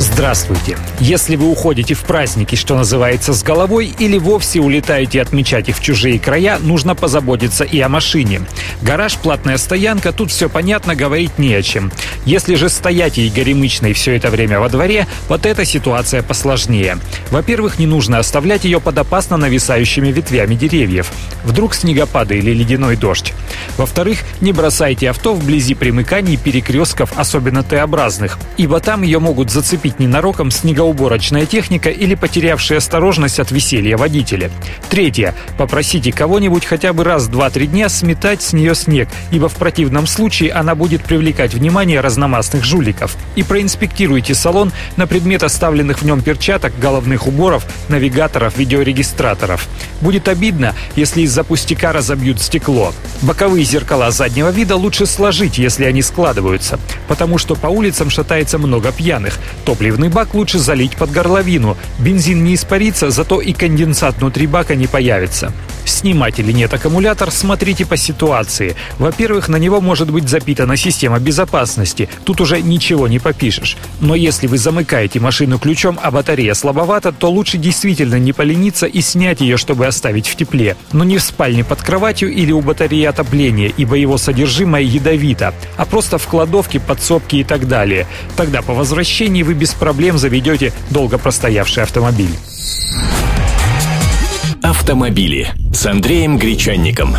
Здравствуйте! Если вы уходите в праздники, что называется, с головой, или вовсе улетаете отмечать их в чужие края, нужно позаботиться и о машине. Гараж, платная стоянка, тут все понятно, говорить не о чем. Если же стоять ей горемычной все это время во дворе, вот эта ситуация посложнее. Во-первых, не нужно оставлять ее под опасно нависающими ветвями деревьев. Вдруг снегопады или ледяной дождь. Во-вторых, не бросайте авто вблизи примыканий перекрестков, особенно Т-образных, ибо там ее могут зацепить зацепить ненароком снегоуборочная техника или потерявшая осторожность от веселья водителя. Третье. Попросите кого-нибудь хотя бы раз в 2-3 дня сметать с нее снег, ибо в противном случае она будет привлекать внимание разномастных жуликов. И проинспектируйте салон на предмет оставленных в нем перчаток, головных уборов, навигаторов, видеорегистраторов. Будет обидно, если из-за пустяка разобьют стекло. Боковые зеркала заднего вида лучше сложить, если они складываются, потому что по улицам шатается много пьяных. Топ Топливный бак лучше залить под горловину. Бензин не испарится, зато и конденсат внутри бака не появится. Снимать или нет аккумулятор, смотрите по ситуации. Во-первых, на него может быть запитана система безопасности. Тут уже ничего не попишешь. Но если вы замыкаете машину ключом, а батарея слабовата, то лучше действительно не полениться и снять ее, чтобы оставить в тепле. Но не в спальне под кроватью или у батареи отопления, ибо его содержимое ядовито, а просто в кладовке, подсобке и так далее. Тогда по возвращении вы без проблем заведете долго простоявший автомобиль. Автомобили с Андреем Гречанником.